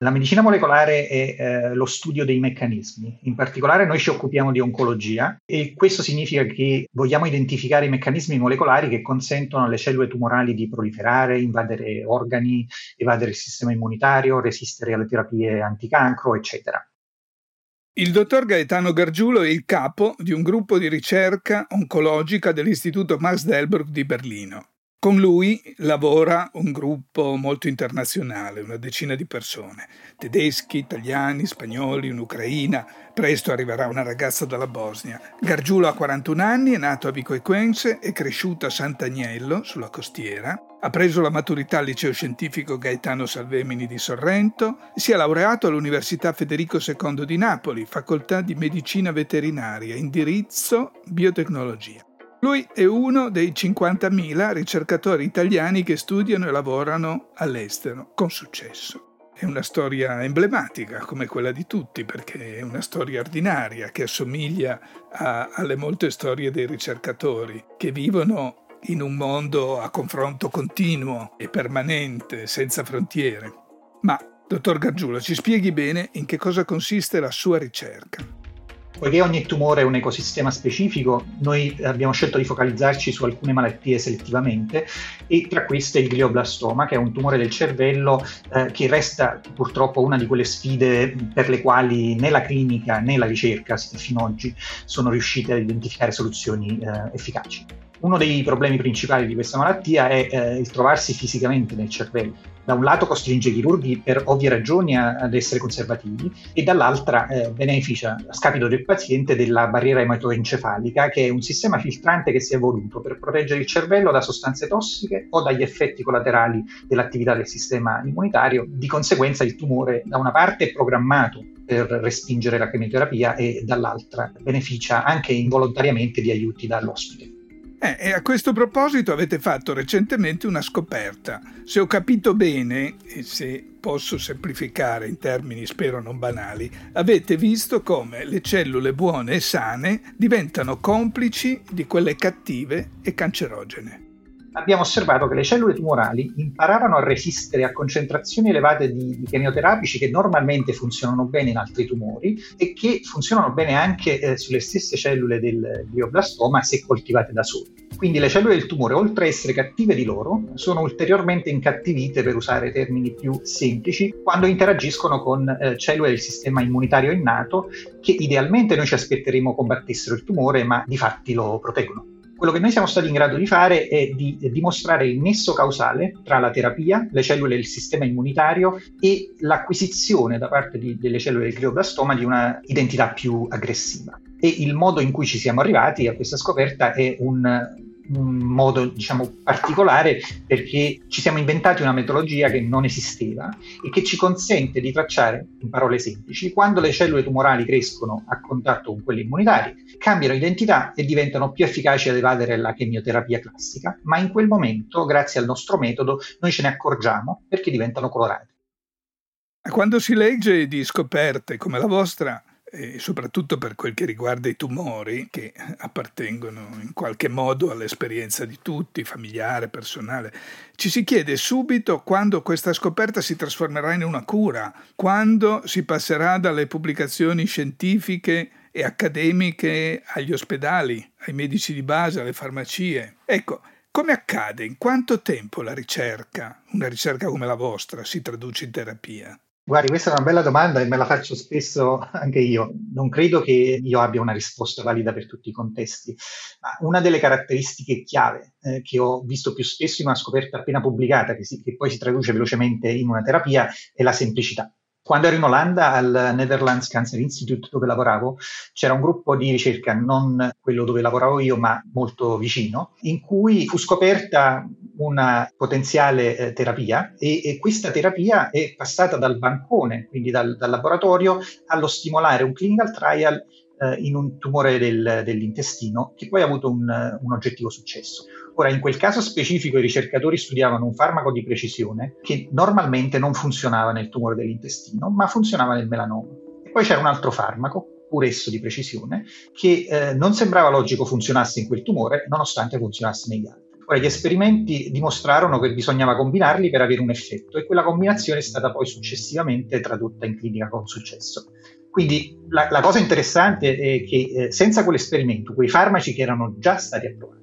La medicina molecolare è eh, lo studio dei meccanismi, in particolare noi ci occupiamo di oncologia e questo significa che vogliamo identificare i meccanismi molecolari che consentono alle cellule tumorali di proliferare, invadere organi, evadere il sistema immunitario, resistere alle terapie anticancro, eccetera. Il dottor Gaetano Gargiulo è il capo di un gruppo di ricerca oncologica dell'Istituto Max Delbrück di Berlino. Con lui lavora un gruppo molto internazionale, una decina di persone, tedeschi, italiani, spagnoli, un'ucraina, presto arriverà una ragazza dalla Bosnia. Gargiulo ha 41 anni, è nato a Vico Equense, è cresciuto a Sant'Agnello, sulla costiera, ha preso la maturità al liceo scientifico Gaetano Salvemini di Sorrento, si è laureato all'Università Federico II di Napoli, facoltà di medicina veterinaria, indirizzo biotecnologia. Lui è uno dei 50.000 ricercatori italiani che studiano e lavorano all'estero con successo. È una storia emblematica come quella di tutti perché è una storia ordinaria che assomiglia a, alle molte storie dei ricercatori che vivono in un mondo a confronto continuo e permanente, senza frontiere. Ma, dottor Gargiulo, ci spieghi bene in che cosa consiste la sua ricerca. Poiché ogni tumore è un ecosistema specifico, noi abbiamo scelto di focalizzarci su alcune malattie selettivamente e tra queste il glioblastoma, che è un tumore del cervello eh, che resta purtroppo una di quelle sfide per le quali né la clinica né la ricerca fino ad oggi sono riuscite ad identificare soluzioni eh, efficaci. Uno dei problemi principali di questa malattia è eh, il trovarsi fisicamente nel cervello. Da un lato costringe i chirurghi per ovvie ragioni a, ad essere conservativi e dall'altra eh, beneficia a scapito del paziente della barriera ematoencefalica che è un sistema filtrante che si è evoluto per proteggere il cervello da sostanze tossiche o dagli effetti collaterali dell'attività del sistema immunitario. Di conseguenza il tumore da una parte è programmato per respingere la chemioterapia e dall'altra beneficia anche involontariamente di aiuti dall'ospite. Eh, e a questo proposito avete fatto recentemente una scoperta. Se ho capito bene, e se posso semplificare in termini spero non banali, avete visto come le cellule buone e sane diventano complici di quelle cattive e cancerogene abbiamo osservato che le cellule tumorali imparavano a resistere a concentrazioni elevate di, di chemioterapici che normalmente funzionano bene in altri tumori e che funzionano bene anche eh, sulle stesse cellule del glioblastoma se coltivate da soli. Quindi le cellule del tumore, oltre a essere cattive di loro, sono ulteriormente incattivite, per usare termini più semplici, quando interagiscono con eh, cellule del sistema immunitario innato che idealmente noi ci aspetteremo combattessero il tumore, ma di fatti lo proteggono. Quello che noi siamo stati in grado di fare è di dimostrare il nesso causale tra la terapia, le cellule del sistema immunitario e l'acquisizione da parte di, delle cellule del glioblastoma di una identità più aggressiva. E il modo in cui ci siamo arrivati a questa scoperta è un, un modo diciamo particolare perché ci siamo inventati una metodologia che non esisteva e che ci consente di tracciare, in parole semplici, quando le cellule tumorali crescono a contatto con quelle immunitarie, cambiano identità e diventano più efficaci ad evadere la chemioterapia classica, ma in quel momento, grazie al nostro metodo, noi ce ne accorgiamo perché diventano colorate. Quando si legge di scoperte come la vostra, e soprattutto per quel che riguarda i tumori che appartengono in qualche modo all'esperienza di tutti, familiare, personale, ci si chiede subito quando questa scoperta si trasformerà in una cura, quando si passerà dalle pubblicazioni scientifiche e accademiche agli ospedali, ai medici di base, alle farmacie. Ecco, come accade? In quanto tempo la ricerca, una ricerca come la vostra, si traduce in terapia? Guardi, questa è una bella domanda e me la faccio spesso anche io. Non credo che io abbia una risposta valida per tutti i contesti. Ma una delle caratteristiche chiave eh, che ho visto più spesso in una scoperta appena pubblicata, che, si, che poi si traduce velocemente in una terapia, è la semplicità. Quando ero in Olanda al Netherlands Cancer Institute dove lavoravo, c'era un gruppo di ricerca, non quello dove lavoravo io, ma molto vicino, in cui fu scoperta una potenziale eh, terapia e, e, questa terapia è passata dal bancone, quindi dal, dal laboratorio, allo stimolare un clinical trial eh, in un tumore del, dell'intestino che poi ha avuto un, un, oggettivo successo. Ora, in quel caso specifico i ricercatori studiavano un farmaco di precisione che normalmente non funzionava nel tumore dell'intestino, ma funzionava nel melanoma. E poi c'era un altro farmaco, pur esso di precisione, che eh, non sembrava logico funzionasse in quel tumore, nonostante funzionasse negli altri. Ora, gli esperimenti dimostrarono che bisognava combinarli per avere un effetto e quella combinazione è stata poi successivamente tradotta in clinica con successo. Quindi la, la cosa interessante è che eh, senza quell'esperimento, quei farmaci che erano già stati approvati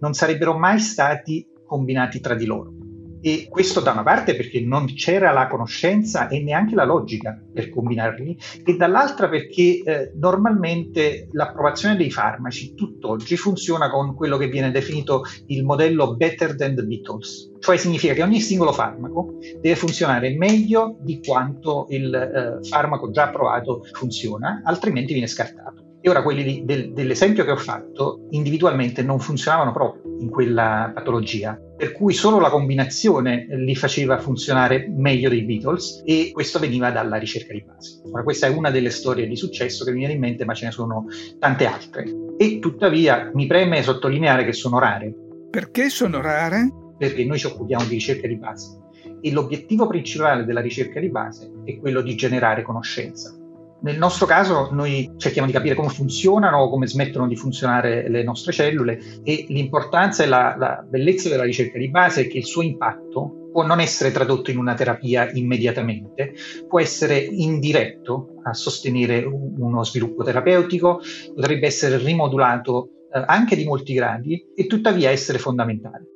non sarebbero mai stati combinati tra di loro. E questo da una parte perché non c'era la conoscenza e neanche la logica per combinarli, e dall'altra perché eh, normalmente l'approvazione dei farmaci tutt'oggi funziona con quello che viene definito il modello better than the Beatles, cioè significa che ogni singolo farmaco deve funzionare meglio di quanto il eh, farmaco già approvato funziona, altrimenti viene scartato. E ora quelli del, dell'esempio che ho fatto individualmente non funzionavano proprio in quella patologia, per cui solo la combinazione li faceva funzionare meglio dei Beatles e questo veniva dalla ricerca di base. Ora questa è una delle storie di successo che mi viene in mente, ma ce ne sono tante altre. E tuttavia mi preme sottolineare che sono rare. Perché sono rare? Perché noi ci occupiamo di ricerca di base e l'obiettivo principale della ricerca di base è quello di generare conoscenza nel nostro caso noi cerchiamo di capire come funzionano come smettono di funzionare le nostre cellule e l'importanza e la, la bellezza della ricerca di base è che il suo impatto può non essere tradotto in una terapia immediatamente, può essere indiretto a sostenere uno sviluppo terapeutico, potrebbe essere rimodulato eh, anche di molti gradi e tuttavia essere fondamentale.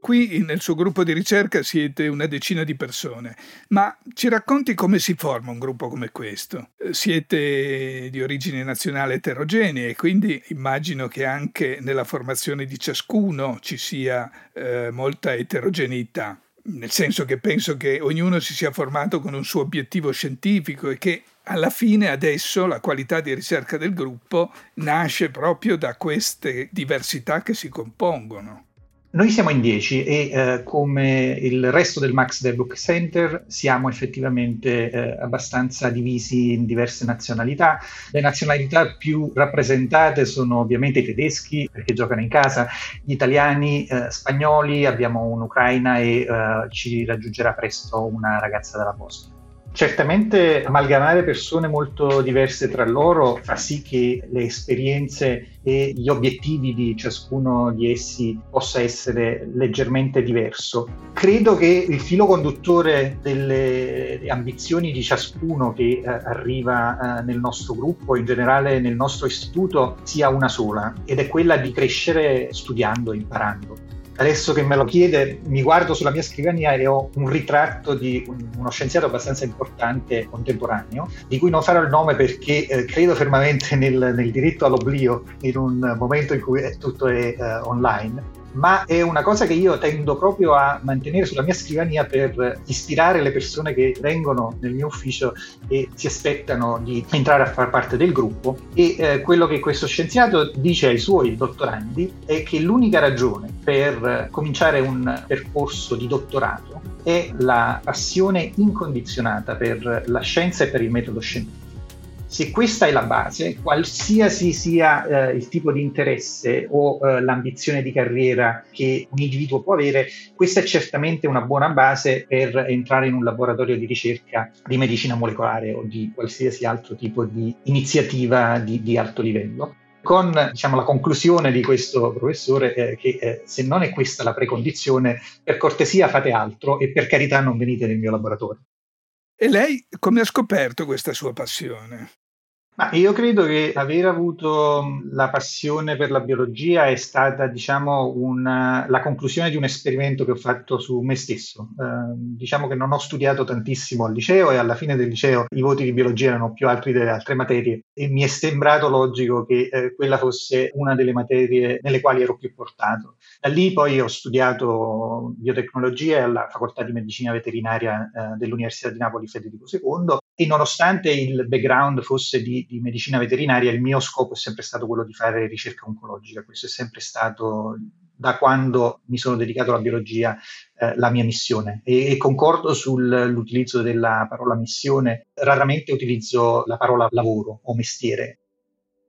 Qui nel suo gruppo di ricerca siete una decina di persone, ma ci racconti come si forma un gruppo come questo? Siete di origine nazionale eterogenea e quindi immagino che anche nella formazione di ciascuno ci sia eh, molta eterogeneità, nel senso che penso che ognuno si sia formato con un suo obiettivo scientifico e che alla fine adesso la qualità di ricerca del gruppo nasce proprio da queste diversità che si compongono. Noi siamo in 10 e eh, come il resto del Max Delbook Center siamo effettivamente eh, abbastanza divisi in diverse nazionalità. Le nazionalità più rappresentate sono ovviamente i tedeschi perché giocano in casa, gli italiani, eh, spagnoli, abbiamo un'Ucraina e eh, ci raggiungerà presto una ragazza della Bosnia. Certamente amalgamare persone molto diverse tra loro fa sì che le esperienze e gli obiettivi di ciascuno di essi possa essere leggermente diverso. Credo che il filo conduttore delle ambizioni di ciascuno che eh, arriva eh, nel nostro gruppo, in generale nel nostro istituto, sia una sola ed è quella di crescere studiando, imparando adesso che me lo chiede, mi guardo sulla mia scrivania e ho un ritratto di uno scienziato abbastanza importante contemporaneo, di cui non farò il nome perché eh, credo fermamente nel, nel, diritto all'oblio in un momento in cui tutto è uh, online ma è una cosa che io tendo proprio a mantenere sulla mia scrivania per ispirare le persone che vengono nel mio ufficio e si aspettano di entrare a far parte del gruppo. E eh, quello che questo scienziato dice ai suoi dottorandi è che l'unica ragione per cominciare un percorso di dottorato è la passione incondizionata per la scienza e per il metodo scientifico. Se questa è la base, qualsiasi sia eh, il tipo di interesse o eh, l'ambizione di carriera che un individuo può avere, questa è certamente una buona base per entrare in un laboratorio di ricerca di medicina molecolare o di qualsiasi altro tipo di iniziativa di, di alto livello con diciamo, la conclusione di questo professore eh, che eh, se non è questa la precondizione, per cortesia fate altro e per carità non venite nel mio laboratorio. E lei come ha scoperto questa sua passione? Ma io credo che aver avuto la passione per la biologia è stata, diciamo, una, la conclusione di un esperimento che ho fatto su me stesso. Eh, diciamo che non ho studiato tantissimo al liceo e alla fine del liceo i voti di biologia erano più alti delle altre materie e mi è sembrato logico che eh, quella fosse una delle materie nelle quali ero più portato. Da lì poi ho studiato biotecnologie alla facoltà di medicina veterinaria eh, dell'Università di Napoli Federico II e nonostante il background fosse di, di, medicina veterinaria, il mio scopo è sempre stato quello di fare ricerca oncologica, questo è sempre stato da quando mi sono dedicato alla biologia eh, la mia missione e, e concordo sull'utilizzo della parola missione, raramente utilizzo la parola lavoro o mestiere.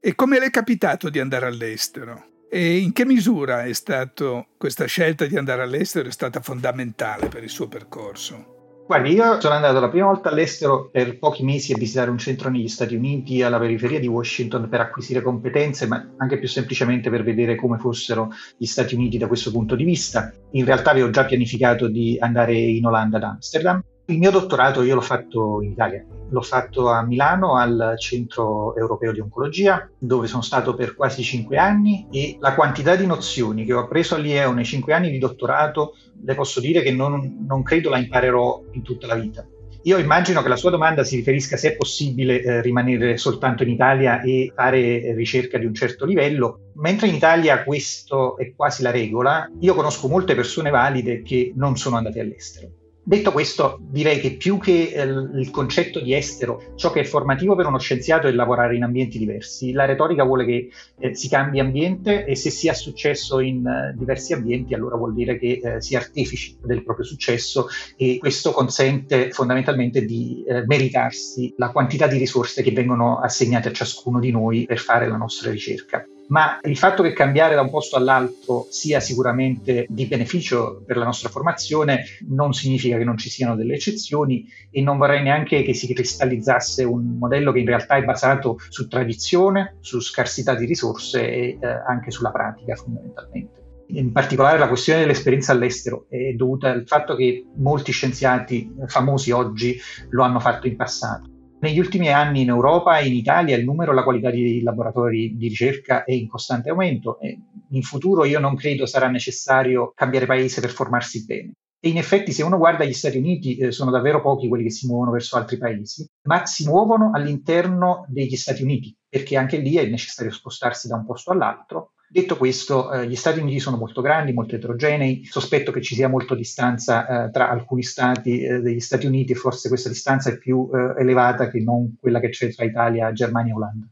E come le è capitato di andare all'estero? E in che misura è stato questa scelta di andare all'estero è stata fondamentale per il suo percorso? Guardi, io sono andato la prima volta all'estero per pochi mesi a visitare un centro negli Stati Uniti, alla periferia di Washington, per acquisire competenze, ma anche più semplicemente per vedere come fossero gli Stati Uniti da questo punto di vista. In realtà avevo già pianificato di andare in Olanda ad Amsterdam il mio dottorato io l'ho fatto in Italia, l'ho fatto a Milano al Centro Europeo di Oncologia, dove sono stato per quasi cinque anni e la quantità di nozioni che ho appreso all'IEO nei cinque anni di dottorato, le posso dire che non, non credo la imparerò in tutta la vita. Io immagino che la sua domanda si riferisca se è possibile eh, rimanere soltanto in Italia e fare ricerca di un certo livello, mentre in Italia questo è quasi la regola, io conosco molte persone valide che non sono andate all'estero. Detto questo, direi che più che eh, il concetto di estero, ciò che è formativo per uno scienziato è lavorare in ambienti diversi. La retorica vuole che eh, si cambi ambiente e se si ha successo in eh, diversi ambienti, allora vuol dire che eh, si artefici del proprio successo e questo consente fondamentalmente di eh, meritarsi la quantità di risorse che vengono assegnate a ciascuno di noi per fare la nostra ricerca ma il fatto che cambiare da un posto all'altro sia sicuramente di beneficio per la nostra formazione non significa che non ci siano delle eccezioni e non vorrei neanche che si cristallizzasse un modello che in realtà è basato su tradizione, su scarsità di risorse e eh, anche sulla pratica fondamentalmente. In particolare la questione dell'esperienza all'estero è dovuta al fatto che molti scienziati famosi oggi lo hanno fatto in passato negli ultimi anni in Europa e in Italia il numero e la qualità di laboratori di ricerca è in costante aumento e in futuro io non credo sarà necessario cambiare paese per formarsi bene. E in effetti se uno guarda gli Stati Uniti eh, sono davvero pochi quelli che si muovono verso altri paesi, ma si muovono all'interno degli Stati Uniti, perché anche lì è necessario spostarsi da un posto all'altro Detto questo, eh, gli Stati Uniti sono molto grandi, molto eterogenei, sospetto che ci sia molta distanza eh, tra alcuni stati eh, degli Stati Uniti e forse questa distanza è più eh, elevata che non quella che c'è tra Italia, Germania e Olanda.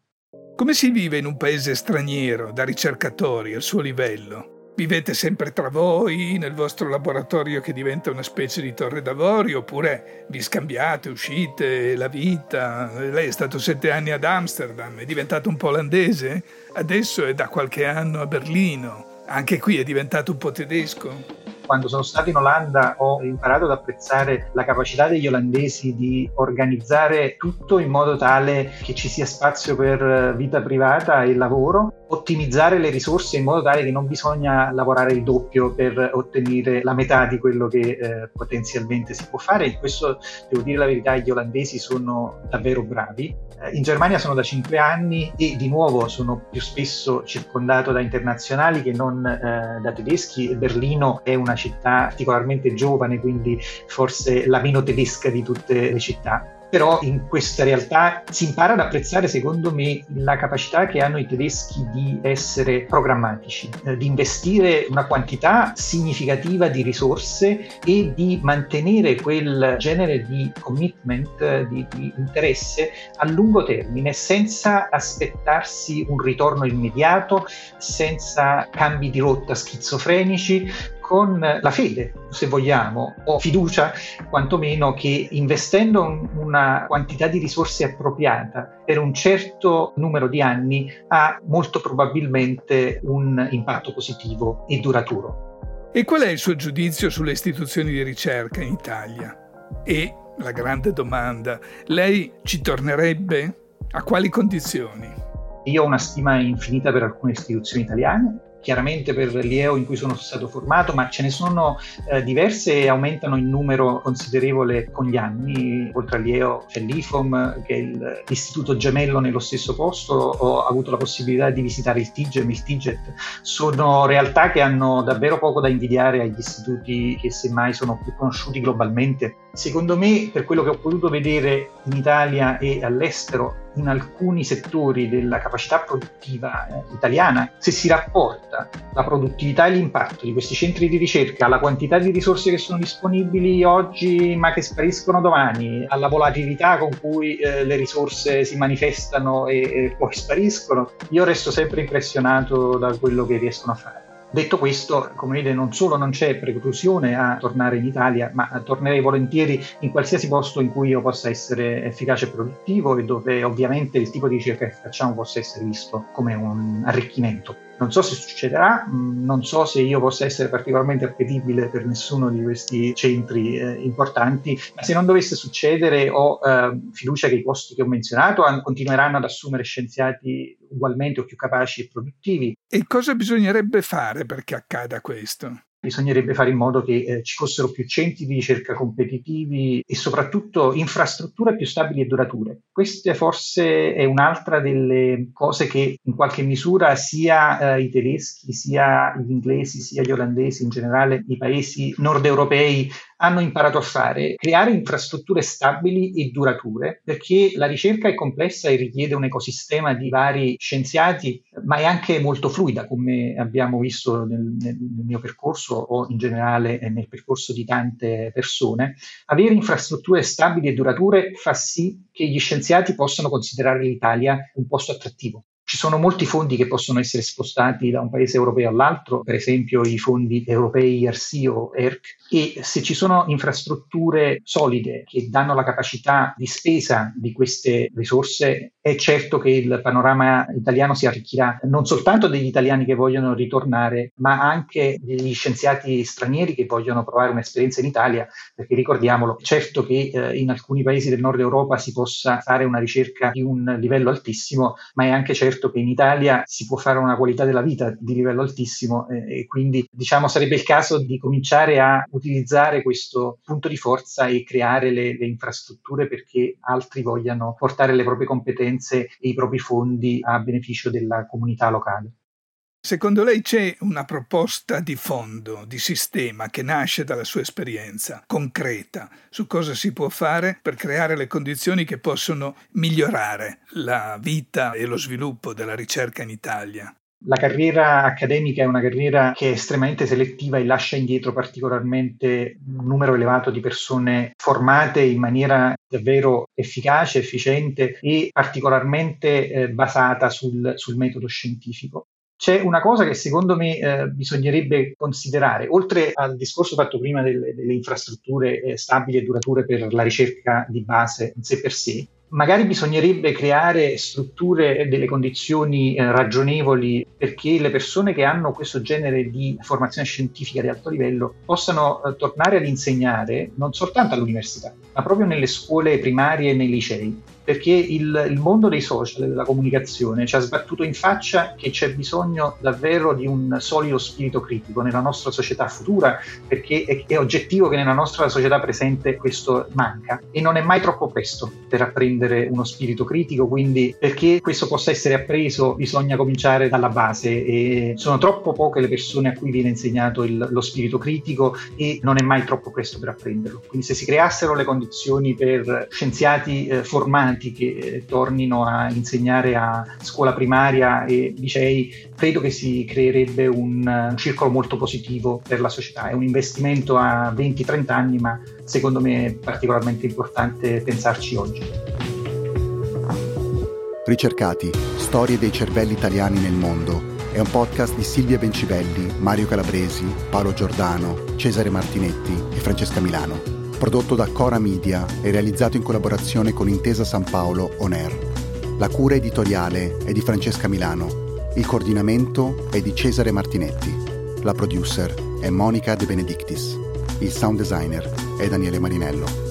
Come si vive in un paese straniero da ricercatori al suo livello? Vivete sempre tra voi, nel vostro laboratorio che diventa una specie di torre d'avorio, oppure vi scambiate, uscite, la vita? Lei è stato sette anni ad Amsterdam, è diventato un po' olandese, adesso è da qualche anno a Berlino, anche qui è diventato un po' tedesco. Quando sono stato in Olanda ho imparato ad apprezzare la capacità degli olandesi di organizzare tutto in modo tale che ci sia spazio per vita privata e lavoro, ottimizzare le risorse in modo tale che non bisogna lavorare il doppio per ottenere la metà di quello che eh, potenzialmente si può fare. In questo devo dire la verità, gli olandesi sono davvero bravi. Eh, in Germania sono da cinque anni e di nuovo sono più spesso circondato da internazionali che non eh, da tedeschi. Berlino è una città particolarmente giovane, quindi forse la meno tedesca di tutte le città però in questa realtà si impara ad apprezzare, secondo me, la capacità che hanno i tedeschi di essere programmatici, eh, di investire una quantità significativa di risorse e di mantenere quel genere di commitment, di, di interesse a lungo termine, senza aspettarsi un ritorno immediato, senza cambi di rotta schizofrenici, con la fede, se vogliamo, o fiducia, quantomeno che investendo una quantità di risorse appropriata per un certo numero di anni ha molto probabilmente un impatto positivo e duraturo. E qual è il suo giudizio sulle istituzioni di ricerca in Italia? E la grande domanda, lei ci tornerebbe? A quali condizioni? Io ho una stima infinita per alcune istituzioni italiane, chiaramente per l'IEO in cui sono stato formato, ma ce ne sono eh, diverse e aumentano in numero considerevole con gli anni. Oltre all'IEO c'è l'IFOM, che è l'istituto gemello nello stesso posto, ho avuto la possibilità di visitare il TIGEM, il TIGET. Sono realtà che hanno davvero poco da invidiare agli istituti che semmai sono più conosciuti globalmente. Secondo me, per quello che ho potuto vedere in Italia e all'estero, in alcuni settori della capacità produttiva eh, italiana, se si rapporta la produttività e l'impatto di questi centri di ricerca alla quantità di risorse che sono disponibili oggi ma che spariscono domani, alla volatilità con cui eh, le risorse si manifestano e, e poi spariscono, io resto sempre impressionato da quello che riescono a fare Detto questo, come vede, non solo non c'è preclusione a tornare in Italia, ma tornerei volentieri in qualsiasi posto in cui io possa essere efficace e produttivo e dove ovviamente il tipo di ricerca che facciamo possa essere visto come un arricchimento. Non so se succederà, mm, non so se io possa essere particolarmente appetibile per nessuno di questi centri eh, importanti, ma se non dovesse succedere ho eh, fiducia che i posti che ho menzionato continueranno ad assumere scienziati ugualmente o più capaci e produttivi. E cosa bisognerebbe fare perché accada questo? Bisognerebbe fare in modo che eh, ci fossero più centri di ricerca competitivi e soprattutto infrastrutture più stabili e durature. Questa forse è un'altra delle cose che in qualche misura sia eh, i tedeschi, sia gli inglesi, sia gli olandesi, in generale i paesi nord europei hanno imparato a fare, creare infrastrutture stabili e durature, perché la ricerca è complessa e richiede un ecosistema di vari scienziati, ma è anche molto fluida, come abbiamo visto nel, nel mio percorso o in generale nel percorso di tante persone. Avere infrastrutture stabili e durature fa sì che gli scienziati possano considerare l'Italia un posto attrattivo. Ci sono molti fondi che possono essere spostati da un paese europeo all'altro, per esempio i fondi europei ERC o ERC, e se ci sono infrastrutture solide che danno la capacità di spesa di queste risorse, è certo che il panorama italiano si arricchirà non soltanto degli italiani che vogliono ritornare, ma anche degli scienziati stranieri che vogliono provare un'esperienza in Italia, perché ricordiamolo, certo che eh, in alcuni paesi del nord Europa si possa fare una ricerca di un livello altissimo, ma è anche certo certo che in Italia si può fare una qualità della vita di livello altissimo eh, e quindi diciamo sarebbe il caso di cominciare a utilizzare questo punto di forza e creare le, le infrastrutture perché altri vogliano portare le proprie competenze e i propri fondi a beneficio della comunità locale. Secondo lei c'è una proposta di fondo, di sistema che nasce dalla sua esperienza concreta su cosa si può fare per creare le condizioni che possono migliorare la vita e lo sviluppo della ricerca in Italia? La carriera accademica è una carriera che è estremamente selettiva e lascia indietro particolarmente un numero elevato di persone formate in maniera davvero efficace, efficiente e particolarmente eh, basata sul, sul metodo scientifico. C'è una cosa che secondo me eh, bisognerebbe considerare, oltre al discorso fatto prima delle, delle infrastrutture eh, stabili e durature per la ricerca di base in sé per sé, magari bisognerebbe creare strutture e delle condizioni eh, ragionevoli perché le persone che hanno questo genere di formazione scientifica di alto livello possano eh, tornare ad insegnare non soltanto all'università, ma proprio nelle scuole primarie e nei licei perché il, il, mondo dei social e della comunicazione ci ha sbattuto in faccia che c'è bisogno davvero di un solido spirito critico nella nostra società futura, perché è, è oggettivo che nella nostra società presente questo manca e non è mai troppo presto per apprendere uno spirito critico, quindi perché questo possa essere appreso bisogna cominciare dalla base e sono troppo poche le persone a cui viene insegnato il, lo spirito critico e non è mai troppo presto per apprenderlo. Quindi se si creassero le condizioni per scienziati eh, formati insegnanti che eh, tornino a insegnare a scuola primaria e licei, credo che si creerebbe un, un circolo molto positivo per la società. È un investimento a 20-30 anni, ma secondo me è particolarmente importante pensarci oggi. Ricercati, storie dei cervelli italiani nel mondo è un podcast di Silvia Bencivelli, Mario Calabresi, Paolo Giordano, Cesare Martinetti e Francesca Milano prodotto da Cora Media e realizzato in collaborazione con Intesa San Paolo On Air. La cura editoriale è di Francesca Milano, il coordinamento è di Cesare Martinetti, la producer è Monica De Benedictis, il sound designer è Daniele Marinello.